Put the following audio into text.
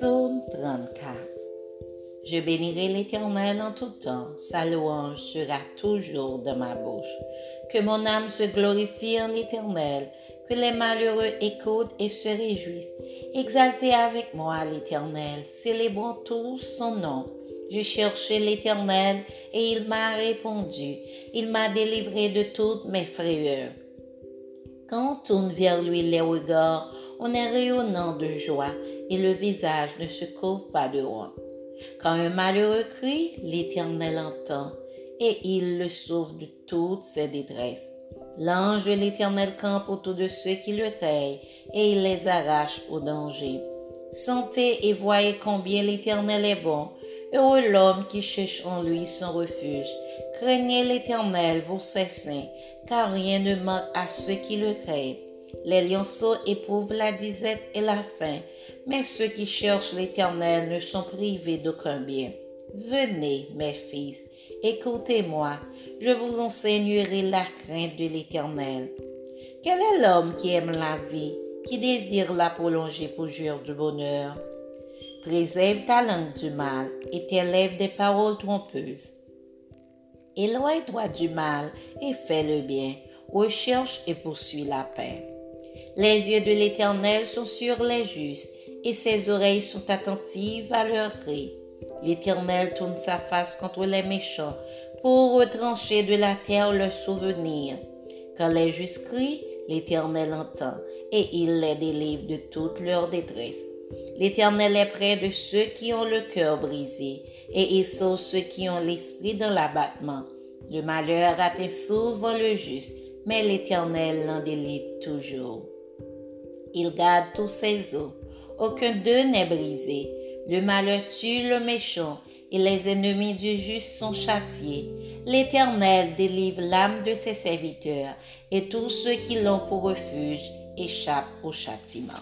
Psaume 34 Je bénirai l'Éternel en tout temps, sa louange sera toujours dans ma bouche. Que mon âme se glorifie en l'Éternel, que les malheureux écoutent et se réjouissent. Exaltez avec moi l'Éternel, célébrons tous son nom. J'ai cherché l'Éternel et il m'a répondu. Il m'a délivré de toutes mes frayeurs. Quand on tourne vers lui les regards, on est rayonnant de joie et le visage ne se couvre pas de honte. Quand un malheureux crie, l'Éternel entend et il le sauve de toutes ses détresses. L'ange de l'Éternel campe autour de ceux qui le craignent et il les arrache au danger. Sentez et voyez combien l'Éternel est bon. Heureux l'homme qui cherche en lui son refuge. Craignez l'Éternel, ses saints, car rien ne manque à ceux qui le craignent. Les lionceaux éprouvent la disette et la faim, mais ceux qui cherchent l'Éternel ne sont privés d'aucun bien. Venez, mes fils, écoutez-moi, je vous enseignerai la crainte de l'Éternel. Quel est l'homme qui aime la vie, qui désire la prolonger pour jouir du bonheur? Préserve ta langue du mal et tes lèvres des paroles trompeuses. Éloigne-toi du mal et fais le bien. Recherche et poursuis la paix. Les yeux de l'Éternel sont sur les justes et ses oreilles sont attentives à leurs cris. L'Éternel tourne sa face contre les méchants pour retrancher de la terre leurs souvenirs. Quand les justes crient, l'Éternel entend et il les délivre de toute leur détresse. L'Éternel est près de ceux qui ont le cœur brisé et il sauve ceux qui ont l'esprit dans l'abattement. Le malheur atteint souvent le juste, mais l'Éternel l'en délivre toujours. Il garde tous ses os, aucun d'eux n'est brisé. Le malheur tue le méchant, et les ennemis du juste sont châtiés. L'Éternel délivre l'âme de ses serviteurs, et tous ceux qui l'ont pour refuge échappent au châtiment.